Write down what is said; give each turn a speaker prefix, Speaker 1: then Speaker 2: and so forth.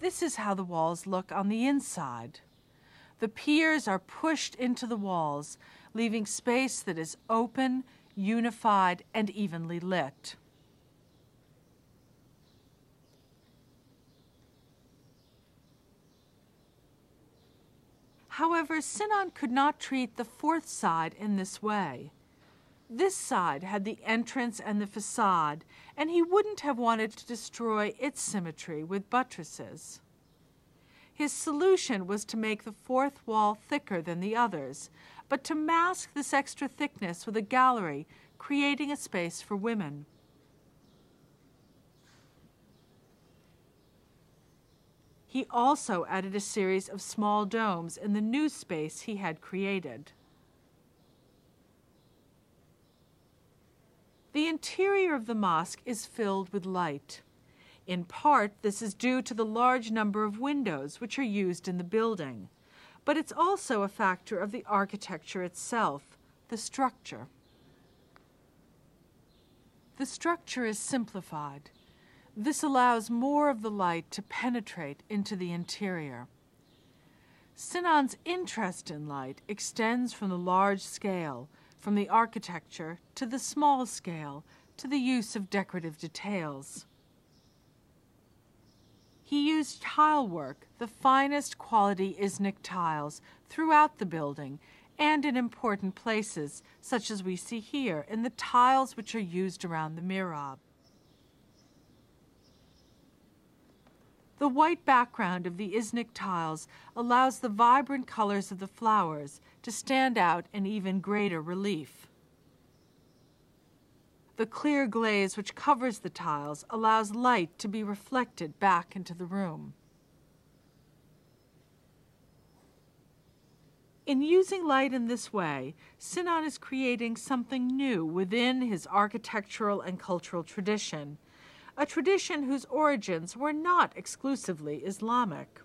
Speaker 1: This is how the walls look on the inside. The piers are pushed into the walls, leaving space that is open, unified, and evenly lit. However, Sinan could not treat the fourth side in this way. This side had the entrance and the facade, and he wouldn't have wanted to destroy its symmetry with buttresses. His solution was to make the fourth wall thicker than the others, but to mask this extra thickness with a gallery, creating a space for women. He also added a series of small domes in the new space he had created. The interior of the mosque is filled with light. In part, this is due to the large number of windows which are used in the building, but it's also a factor of the architecture itself, the structure. The structure is simplified. This allows more of the light to penetrate into the interior. Sinan's interest in light extends from the large scale, from the architecture, to the small scale, to the use of decorative details. He used tile work, the finest quality Iznik tiles, throughout the building and in important places, such as we see here in the tiles which are used around the mihrab. The white background of the Iznik tiles allows the vibrant colors of the flowers to stand out in even greater relief. The clear glaze which covers the tiles allows light to be reflected back into the room. In using light in this way, Sinan is creating something new within his architectural and cultural tradition, a tradition whose origins were not exclusively Islamic.